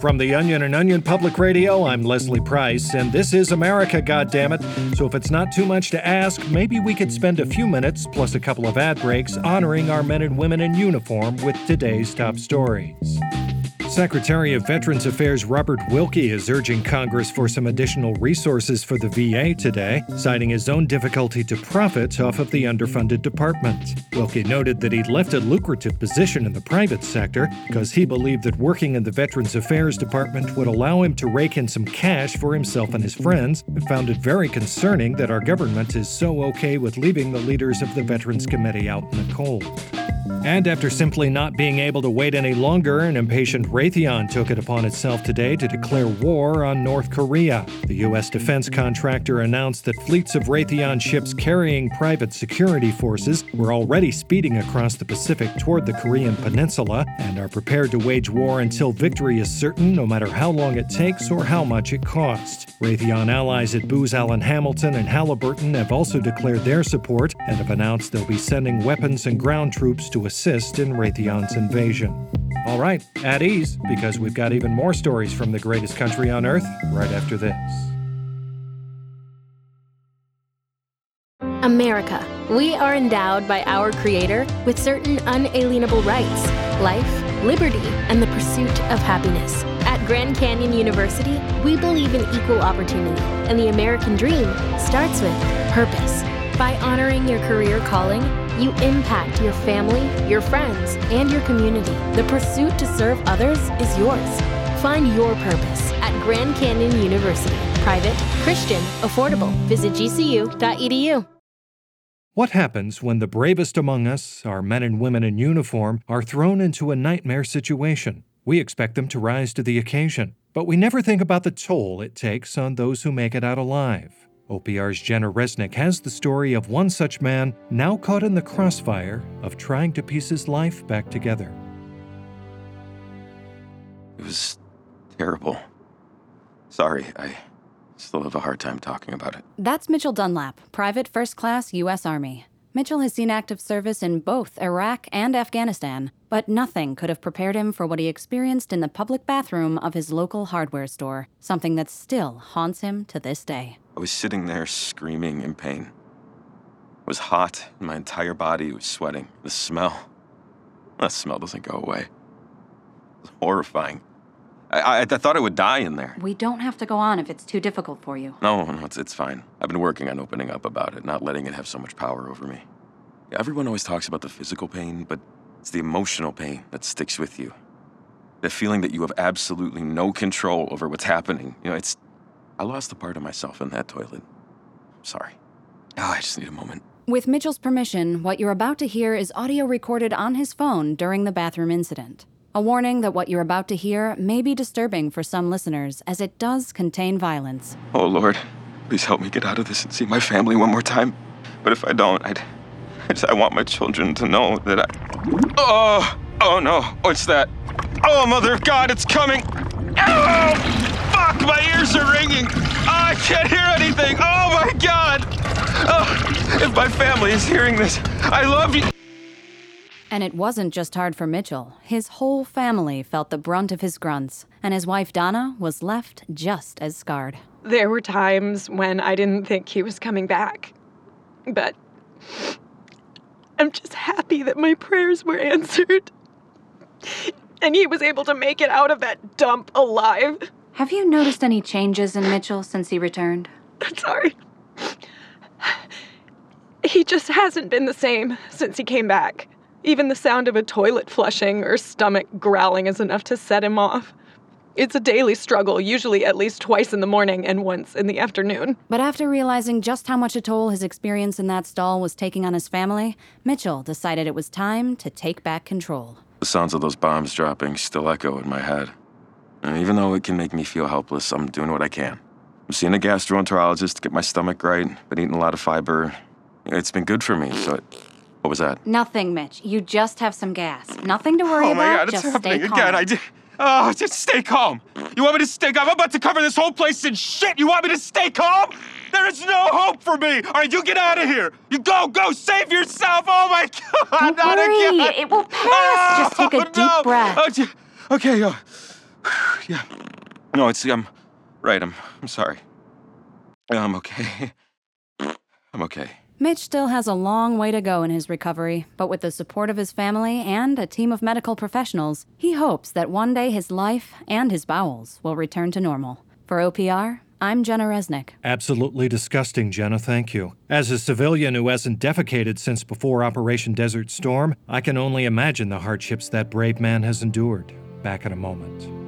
From the Onion and Onion Public Radio, I'm Leslie Price, and this is America, goddammit. So if it's not too much to ask, maybe we could spend a few minutes, plus a couple of ad breaks, honoring our men and women in uniform with today's top stories. Secretary of Veterans Affairs Robert Wilkie is urging Congress for some additional resources for the VA today, citing his own difficulty to profit off of the underfunded department. Wilkie noted that he'd left a lucrative position in the private sector because he believed that working in the Veterans Affairs Department would allow him to rake in some cash for himself and his friends, and found it very concerning that our government is so okay with leaving the leaders of the Veterans Committee out in the cold. And after simply not being able to wait any longer, an impatient Raytheon took it upon itself today to declare war on North Korea. The U.S. defense contractor announced that fleets of Raytheon ships carrying private security forces were already speeding across the Pacific toward the Korean peninsula and are prepared to wage war until victory is certain, no matter how long it takes or how much it costs. Raytheon allies at Booz Allen Hamilton and Halliburton have also declared their support and have announced they'll be sending weapons and ground troops to assist in Raytheon's invasion. All right, at ease, because we've got even more stories from the greatest country on earth right after this. America. We are endowed by our Creator with certain unalienable rights life, liberty, and the pursuit of happiness. At Grand Canyon University, we believe in equal opportunity, and the American dream starts with purpose. By honoring your career calling, you impact your family, your friends, and your community. The pursuit to serve others is yours. Find your purpose at Grand Canyon University. Private, Christian, affordable. Visit gcu.edu. What happens when the bravest among us, our men and women in uniform, are thrown into a nightmare situation? We expect them to rise to the occasion, but we never think about the toll it takes on those who make it out alive. OPR's Jenna Resnick has the story of one such man now caught in the crossfire of trying to piece his life back together. It was terrible. Sorry, I still have a hard time talking about it. That's Mitchell Dunlap, Private First Class U.S. Army. Mitchell has seen active service in both Iraq and Afghanistan, but nothing could have prepared him for what he experienced in the public bathroom of his local hardware store, something that still haunts him to this day. I was sitting there screaming in pain. It was hot, and my entire body was sweating. The smell. That smell doesn't go away. It was horrifying. I, I, I thought I would die in there. We don't have to go on if it's too difficult for you. No, no, it's, it's fine. I've been working on opening up about it, not letting it have so much power over me. Everyone always talks about the physical pain, but it's the emotional pain that sticks with you. The feeling that you have absolutely no control over what's happening. You know, it's. I lost a part of myself in that toilet. Sorry. Oh, I just need a moment. With Mitchell's permission, what you're about to hear is audio recorded on his phone during the bathroom incident. A warning that what you're about to hear may be disturbing for some listeners, as it does contain violence. Oh, Lord, please help me get out of this and see my family one more time. But if I don't, I'd. I just, I want my children to know that I. Oh! Oh no! What's that? Oh, Mother of God, it's coming! Oh! Fuck! My ringing! Oh, I can't hear anything! Oh my God! Oh, if my family is hearing this, I love you! And it wasn't just hard for Mitchell. His whole family felt the brunt of his grunts, and his wife Donna was left just as scarred. There were times when I didn't think he was coming back. But I'm just happy that my prayers were answered. And he was able to make it out of that dump alive. Have you noticed any changes in Mitchell since he returned? I'm sorry. He just hasn't been the same since he came back. Even the sound of a toilet flushing or stomach growling is enough to set him off. It's a daily struggle, usually at least twice in the morning and once in the afternoon. But after realizing just how much a toll his experience in that stall was taking on his family, Mitchell decided it was time to take back control. The sounds of those bombs dropping still echo in my head. And even though it can make me feel helpless, I'm doing what I can. I'm seeing a gastroenterologist to get my stomach right, been eating a lot of fiber. It's been good for me, so it, what was that? Nothing, Mitch. You just have some gas. Nothing to worry about. oh my about. god, it's just happening stay calm. again. I did. Oh, just stay calm. You want me to stay calm? I'm about to cover this whole place in shit. You want me to stay calm? There is no hope for me. All right, you get out of here. You go, go, save yourself. Oh my god, Don't not worry, again. it will pass. Just take a Oh, deep no. breath. Oh, gee- Okay, uh, Yeah. No, it's I'm right. I'm I'm sorry. I'm okay. I'm okay. Mitch still has a long way to go in his recovery, but with the support of his family and a team of medical professionals, he hopes that one day his life and his bowels will return to normal. For OPR, I'm Jenna Resnick. Absolutely disgusting, Jenna, thank you. As a civilian who hasn't defecated since before Operation Desert Storm, I can only imagine the hardships that brave man has endured. Back in a moment.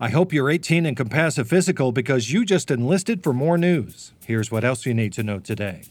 I hope you're 18 and can pass a physical because you just enlisted for more news. Here's what else you need to know today.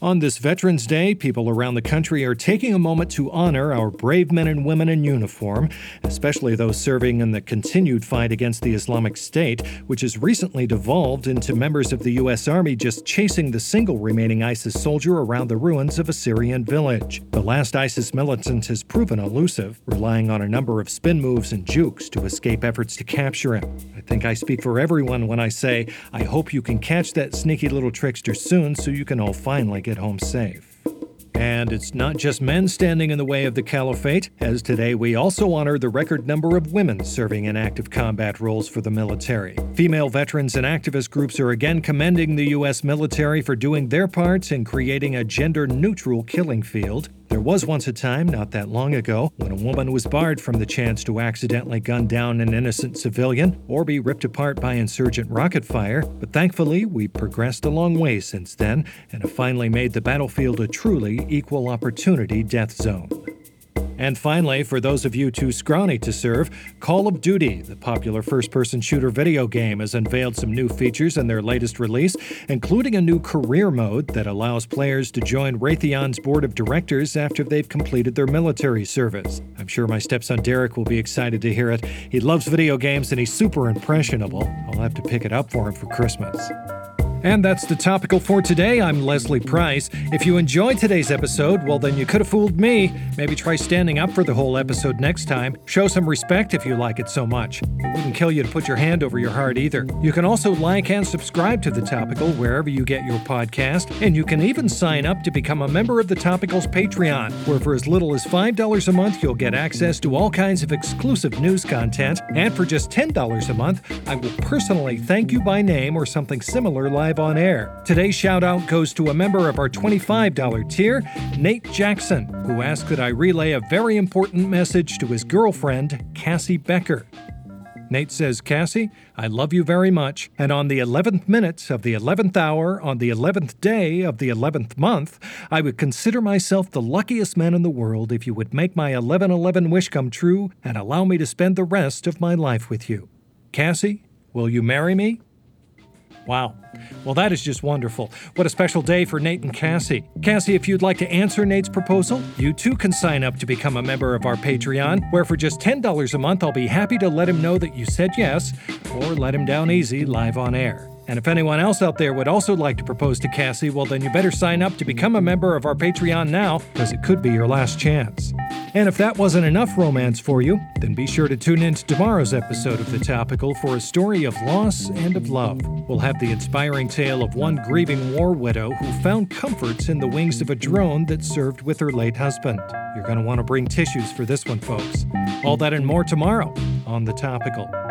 On this Veterans Day, people around the country are taking a moment to honor our brave men and women in uniform, especially those serving in the continued fight against the Islamic State, which has recently devolved into members of the U.S. Army just chasing the single remaining ISIS soldier around the ruins of a Syrian village. The last ISIS militant has proven elusive, relying on a number of spin moves and jukes to escape efforts to capture him. I think I speak for everyone when I say, I hope you can catch that sneaky little trickster soon so you can all finally get home safe. And it's not just men standing in the way of the caliphate, as today we also honor the record number of women serving in active combat roles for the military. Female veterans and activist groups are again commending the U.S. military for doing their parts in creating a gender neutral killing field. There was once a time, not that long ago, when a woman was barred from the chance to accidentally gun down an innocent civilian or be ripped apart by insurgent rocket fire, but thankfully we've progressed a long way since then and have finally made the battlefield a truly equal opportunity death zone. And finally, for those of you too scrawny to serve, Call of Duty, the popular first person shooter video game, has unveiled some new features in their latest release, including a new career mode that allows players to join Raytheon's board of directors after they've completed their military service. I'm sure my stepson Derek will be excited to hear it. He loves video games and he's super impressionable. I'll have to pick it up for him for Christmas. And that's the topical for today. I'm Leslie Price. If you enjoyed today's episode, well, then you could have fooled me. Maybe try standing up for the whole episode next time. Show some respect if you like it so much. It wouldn't kill you to put your hand over your heart either. You can also like and subscribe to The Topical wherever you get your podcast, and you can even sign up to become a member of The Topical's Patreon, where for as little as $5 a month, you'll get access to all kinds of exclusive news content, and for just $10 a month, I will personally thank you by name or something similar live on air. Today's shout out goes to a member of our $25 tier, Nate Jackson, who asked that I relay a very important message to his girlfriend, Cassie Becker. Nate says, Cassie, I love you very much, and on the 11th minute of the 11th hour, on the 11th day of the 11th month, I would consider myself the luckiest man in the world if you would make my 1111 wish come true and allow me to spend the rest of my life with you. Cassie, will you marry me? Wow. Well, that is just wonderful. What a special day for Nate and Cassie. Cassie, if you'd like to answer Nate's proposal, you too can sign up to become a member of our Patreon, where for just $10 a month, I'll be happy to let him know that you said yes, or let him down easy live on air. And if anyone else out there would also like to propose to Cassie, well, then you better sign up to become a member of our Patreon now, because it could be your last chance. And if that wasn't enough romance for you, then be sure to tune in to tomorrow's episode of The Topical for a story of loss and of love. We'll have the inspiring tale of one grieving war widow who found comforts in the wings of a drone that served with her late husband. You're going to want to bring tissues for this one, folks. All that and more tomorrow on The Topical.